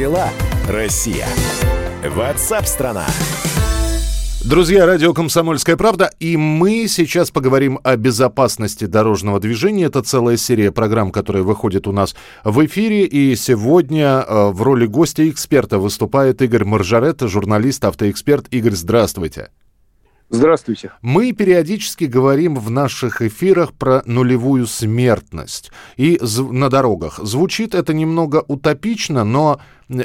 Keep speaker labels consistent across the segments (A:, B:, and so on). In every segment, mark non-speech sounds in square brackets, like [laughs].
A: дела, Россия? Ватсап-страна!
B: Друзья, радио «Комсомольская правда», и мы сейчас поговорим о безопасности дорожного движения. Это целая серия программ, которая выходит у нас в эфире, и сегодня э, в роли гостя-эксперта выступает Игорь Маржарет, журналист, автоэксперт. Игорь, здравствуйте.
C: Здравствуйте.
B: Мы периодически говорим в наших эфирах про нулевую смертность и на дорогах. Звучит это немного утопично, но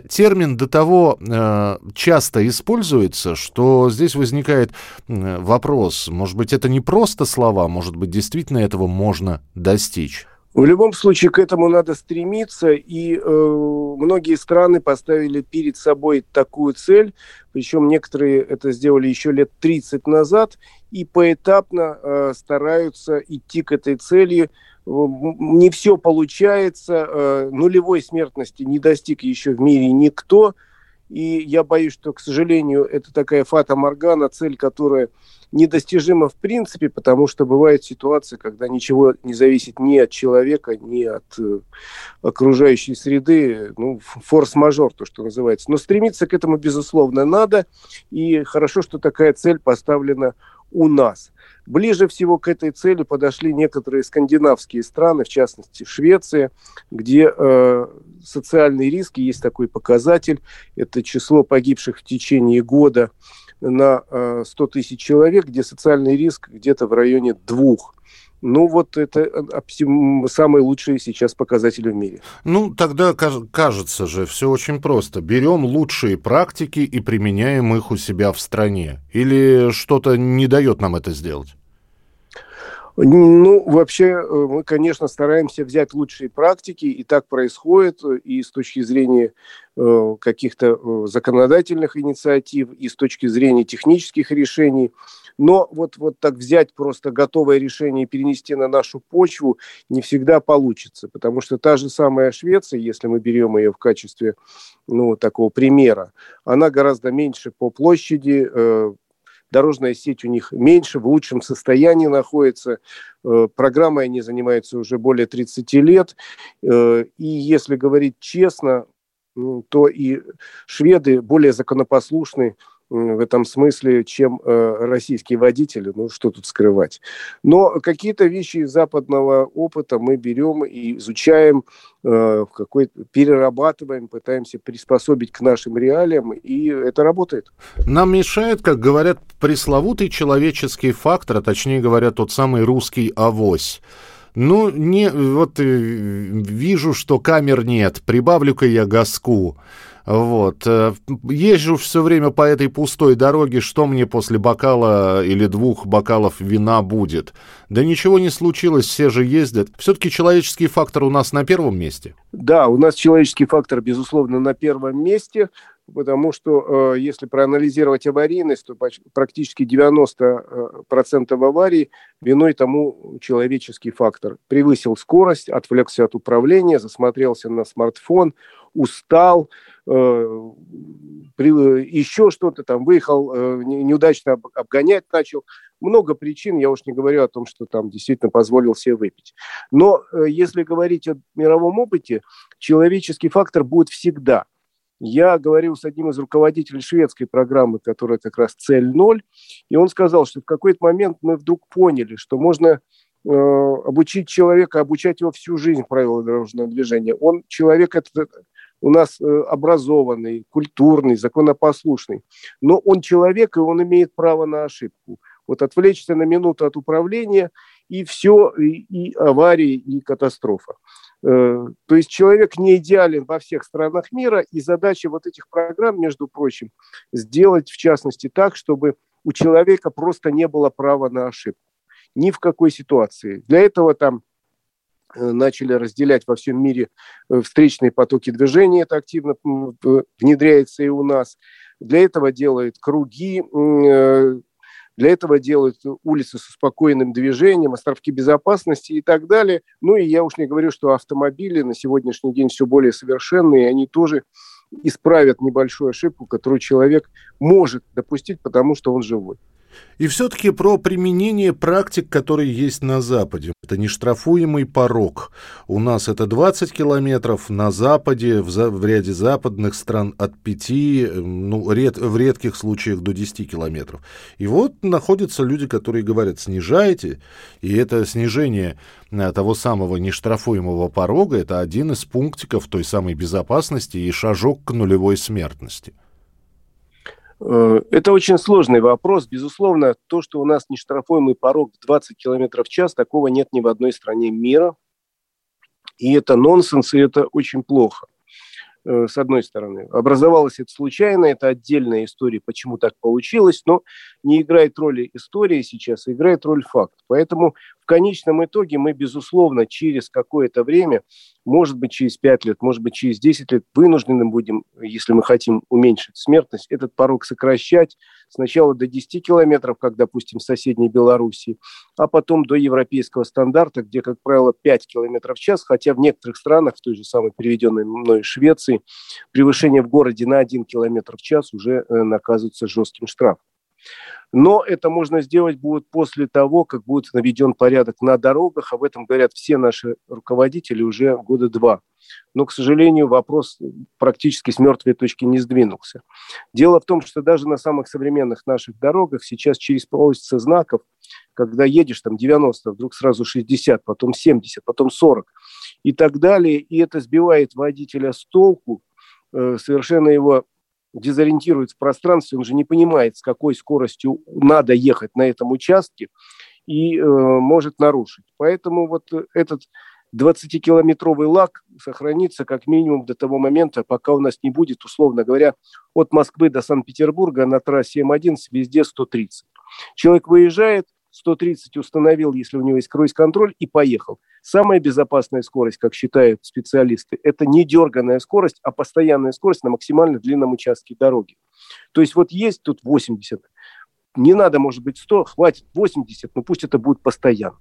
B: термин до того э, часто используется, что здесь возникает вопрос, может быть, это не просто слова, может быть, действительно этого можно достичь.
C: В любом случае к этому надо стремиться, и э, многие страны поставили перед собой такую цель, причем некоторые это сделали еще лет 30 назад, и поэтапно э, стараются идти к этой цели. Не все получается, э, нулевой смертности не достиг еще в мире никто, и я боюсь, что, к сожалению, это такая фата-моргана, цель, которая недостижимо в принципе, потому что бывает ситуация, когда ничего не зависит ни от человека, ни от э, окружающей среды, ну, форс-мажор, то, что называется. Но стремиться к этому, безусловно, надо, и хорошо, что такая цель поставлена у нас. Ближе всего к этой цели подошли некоторые скандинавские страны, в частности Швеция, где э, социальные риски, есть такой показатель, это число погибших в течение года на 100 э, тысяч человек, где социальный риск где-то в районе двух. Ну, вот это э, самые лучшие сейчас показатели в мире.
B: Ну, тогда кажется же, все очень просто. Берем лучшие практики и применяем их у себя в стране. Или что-то не дает нам это сделать?
C: Ну, вообще, э, мы, конечно, стараемся взять лучшие практики, и так происходит, и с точки зрения э, каких-то э, законодательных инициатив, и с точки зрения технических решений. Но вот, вот так взять просто готовое решение и перенести на нашу почву не всегда получится, потому что та же самая Швеция, если мы берем ее в качестве ну, такого примера, она гораздо меньше по площади, дорожная сеть у них меньше, в лучшем состоянии находится. Э, программой они занимаются уже более 30 лет. Э, и если говорить честно, то и шведы более законопослушны в этом смысле, чем э, российские водители, ну что тут скрывать. Но какие-то вещи из западного опыта мы берем и изучаем, э, какой перерабатываем, пытаемся приспособить к нашим реалиям, и это работает.
B: Нам мешает, как говорят, пресловутый человеческий фактор, а точнее говоря, тот самый русский авось. Ну, не, вот э, вижу, что камер нет, прибавлю-ка я газку. Вот. Э, езжу все время по этой пустой дороге, что мне после бокала или двух бокалов вина будет? Да ничего не случилось, все же ездят. Все-таки человеческий фактор у нас на первом месте?
C: Да, у нас человеческий фактор, безусловно, на первом месте потому что э, если проанализировать аварийность, то практически 90% э, аварий виной тому человеческий фактор. Превысил скорость, отвлекся от управления, засмотрелся на смартфон, устал, э, еще что-то там, выехал, неудачно обгонять начал. Много причин, я уж не говорю о том, что там действительно позволил себе выпить. Но если говорить о мировом опыте, человеческий фактор будет всегда – я говорил с одним из руководителей шведской программы, которая как раз цель ноль, и он сказал, что в какой-то момент мы вдруг поняли, что можно э, обучить человека, обучать его всю жизнь правила дорожного движения. Он человек это у нас э, образованный, культурный, законопослушный, но он человек, и он имеет право на ошибку. Вот отвлечься на минуту от управления, и все, и, и аварии, и катастрофа. Э, то есть человек не идеален во всех странах мира, и задача вот этих программ, между прочим, сделать в частности так, чтобы у человека просто не было права на ошибку. Ни в какой ситуации. Для этого там э, начали разделять во всем мире э, встречные потоки движения, это активно внедряется и у нас. Для этого делают круги, для этого делают улицы со спокойным движением, островки безопасности и так далее. Ну и я уж не говорю, что автомобили на сегодняшний день все более совершенные, они тоже исправят небольшую ошибку, которую человек может допустить, потому что он живой.
B: И все-таки про применение практик, которые есть на Западе. Это нештрафуемый порог. У нас это 20 километров, на Западе, в, за, в ряде западных стран от 5, ну, ред, в редких случаях до 10 километров. И вот находятся люди, которые говорят, снижайте, и это снижение э, того самого нештрафуемого порога, это один из пунктиков той самой безопасности и шажок к нулевой смертности.
C: Э, это очень сложный вопрос. Безусловно, то, что у нас нештрафуемый порог в 20 км в час, такого нет ни в одной стране мира. И это нонсенс, и это очень плохо. Э, с одной стороны. Образовалось это случайно, это отдельная история, почему так получилось, но не играет роли история сейчас, а играет роль факт. Поэтому в конечном итоге мы, безусловно, через какое-то время, может быть, через 5 лет, может быть, через 10 лет, вынуждены будем, если мы хотим уменьшить смертность, этот порог сокращать сначала до 10 километров, как, допустим, в соседней Белоруссии, а потом до европейского стандарта, где, как правило, 5 километров в час, хотя в некоторых странах, в той же самой приведенной мной Швеции, превышение в городе на 1 километр в час уже э, наказывается жестким штрафом. Но это можно сделать будет после того, как будет наведен порядок на дорогах. Об этом говорят все наши руководители уже года два. Но, к сожалению, вопрос практически с мертвой точки не сдвинулся. Дело в том, что даже на самых современных наших дорогах сейчас через полосицы знаков, когда едешь там 90, вдруг сразу 60, потом 70, потом 40 и так далее, и это сбивает водителя с толку, э, совершенно его дезориентирует в пространстве, он же не понимает, с какой скоростью надо ехать на этом участке и э, может нарушить. Поэтому вот этот 20-километровый лак сохранится как минимум до того момента, пока у нас не будет, условно говоря, от Москвы до Санкт-Петербурга на трассе М1 везде 130. Человек выезжает, 130 установил, если у него есть круиз-контроль, и поехал. Самая безопасная скорость, как считают специалисты, это не дерганная скорость, а постоянная скорость на максимально длинном участке дороги. То есть вот есть тут 80, не надо, может быть, 100, хватит 80, но пусть это будет постоянно.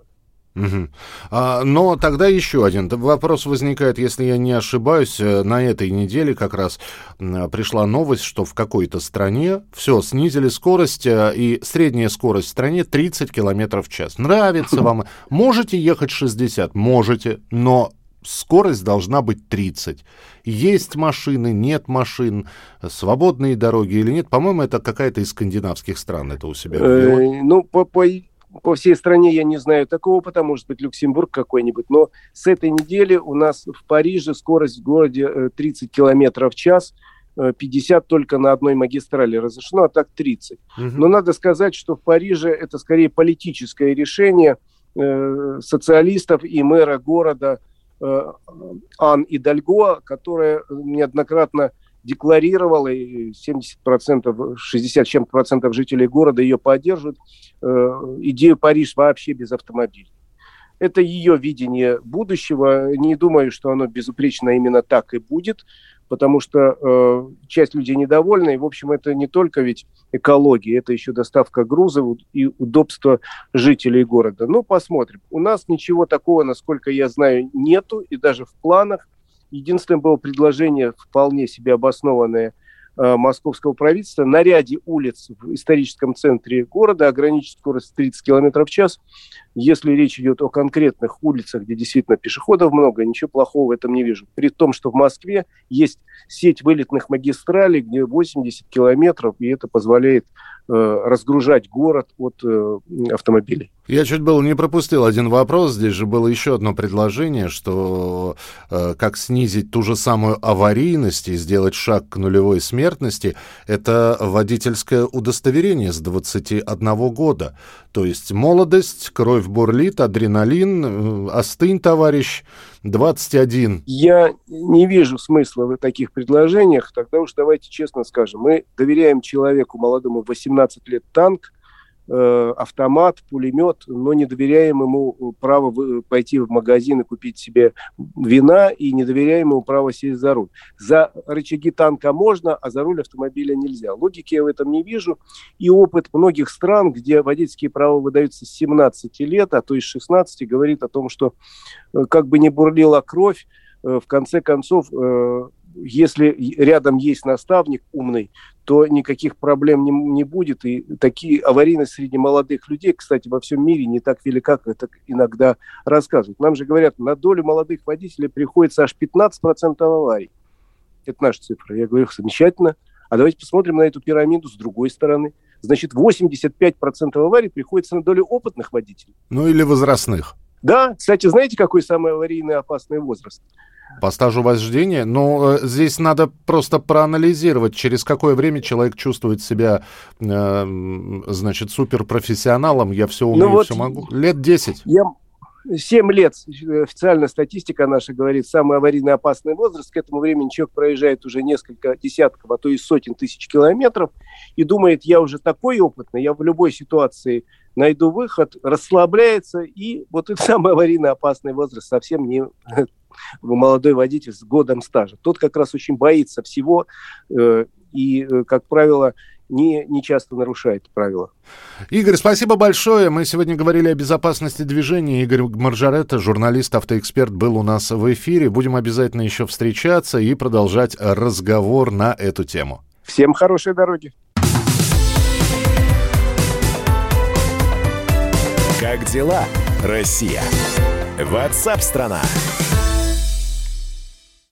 B: Угу. А, но тогда еще один вопрос возникает, если я не ошибаюсь, э, на этой неделе как раз пришла новость, что в какой-то стране все снизили скорость, э, и средняя скорость в стране 30 км в час. Нравится [laughs] вам? Можете ехать 60? Можете, но скорость должна быть 30. Есть машины, нет машин, свободные дороги или нет. По-моему, это какая-то из скандинавских стран это у себя.
C: Э, ну, по, по по всей стране я не знаю такого опыта, может быть, Люксембург какой-нибудь, но с этой недели у нас в Париже скорость в городе 30 э, километров в час, 50 э, только на одной магистрали разрешено, а так 30. Угу. Но надо сказать, что в Париже это скорее политическое решение э, социалистов и мэра города э, Ан Идальго, которая неоднократно декларировала, и 70%, 60 чем процентов жителей города ее поддерживают, э, идею Париж вообще без автомобилей. Это ее видение будущего. Не думаю, что оно безупречно именно так и будет, потому что э, часть людей недовольна. И, в общем, это не только ведь экология, это еще доставка грузов и удобство жителей города. Ну, посмотрим. У нас ничего такого, насколько я знаю, нету, и даже в планах Единственное было предложение вполне себе обоснованное э, московского правительства на ряде улиц в историческом центре города ограничить скорость в 30 км в час. Если речь идет о конкретных улицах, где действительно пешеходов много, ничего плохого в этом не вижу. При том, что в Москве есть сеть вылетных магистралей, где 80 километров, и это позволяет э, разгружать город от э, автомобилей.
B: Я чуть было не пропустил один вопрос. Здесь же было еще одно предложение, что э, как снизить ту же самую аварийность и сделать шаг к нулевой смертности, это водительское удостоверение с 21 года. То есть молодость, кровь бурлит, адреналин, э, остынь, товарищ, 21.
C: Я не вижу смысла в таких предложениях. Тогда уж давайте честно скажем. Мы доверяем человеку молодому 18 лет танк, автомат, пулемет, но не доверяем ему право пойти в магазин и купить себе вина, и не доверяем ему право сесть за руль. За рычаги танка можно, а за руль автомобиля нельзя. Логики я в этом не вижу. И опыт многих стран, где водительские права выдаются с 17 лет, а то и с 16, говорит о том, что э, как бы не бурлила кровь, э, в конце концов если рядом есть наставник умный, то никаких проблем не, не будет. И такие аварийность среди молодых людей, кстати, во всем мире не так велика, как это иногда рассказывают. Нам же говорят, на долю молодых водителей приходится аж 15% аварий. Это наша цифра. Я говорю, замечательно. А давайте посмотрим на эту пирамиду с другой стороны. Значит, 85% аварий приходится на долю опытных водителей.
B: Ну или возрастных.
C: Да, кстати, знаете, какой самый аварийный опасный возраст?
B: По стажу вождения? Ну, э, здесь надо просто проанализировать, через какое время человек чувствует себя, э, значит, суперпрофессионалом. Я все умею, ну вот все могу. Лет 10.
C: Я, 7 лет, официальная статистика наша говорит, самый аварийно опасный возраст. К этому времени человек проезжает уже несколько десятков, а то и сотен тысяч километров и думает, я уже такой опытный, я в любой ситуации найду выход, расслабляется, и вот это самый аварийно опасный возраст, совсем не [laughs] молодой водитель с годом стажа. Тот как раз очень боится всего э, и, э, как правило, не, не часто нарушает правила.
B: Игорь, спасибо большое. Мы сегодня говорили о безопасности движения. Игорь Маржаретта, журналист, автоэксперт, был у нас в эфире. Будем обязательно еще встречаться и продолжать разговор на эту тему.
C: Всем хорошей дороги.
A: Как дела, Россия? Ватсап-страна! страна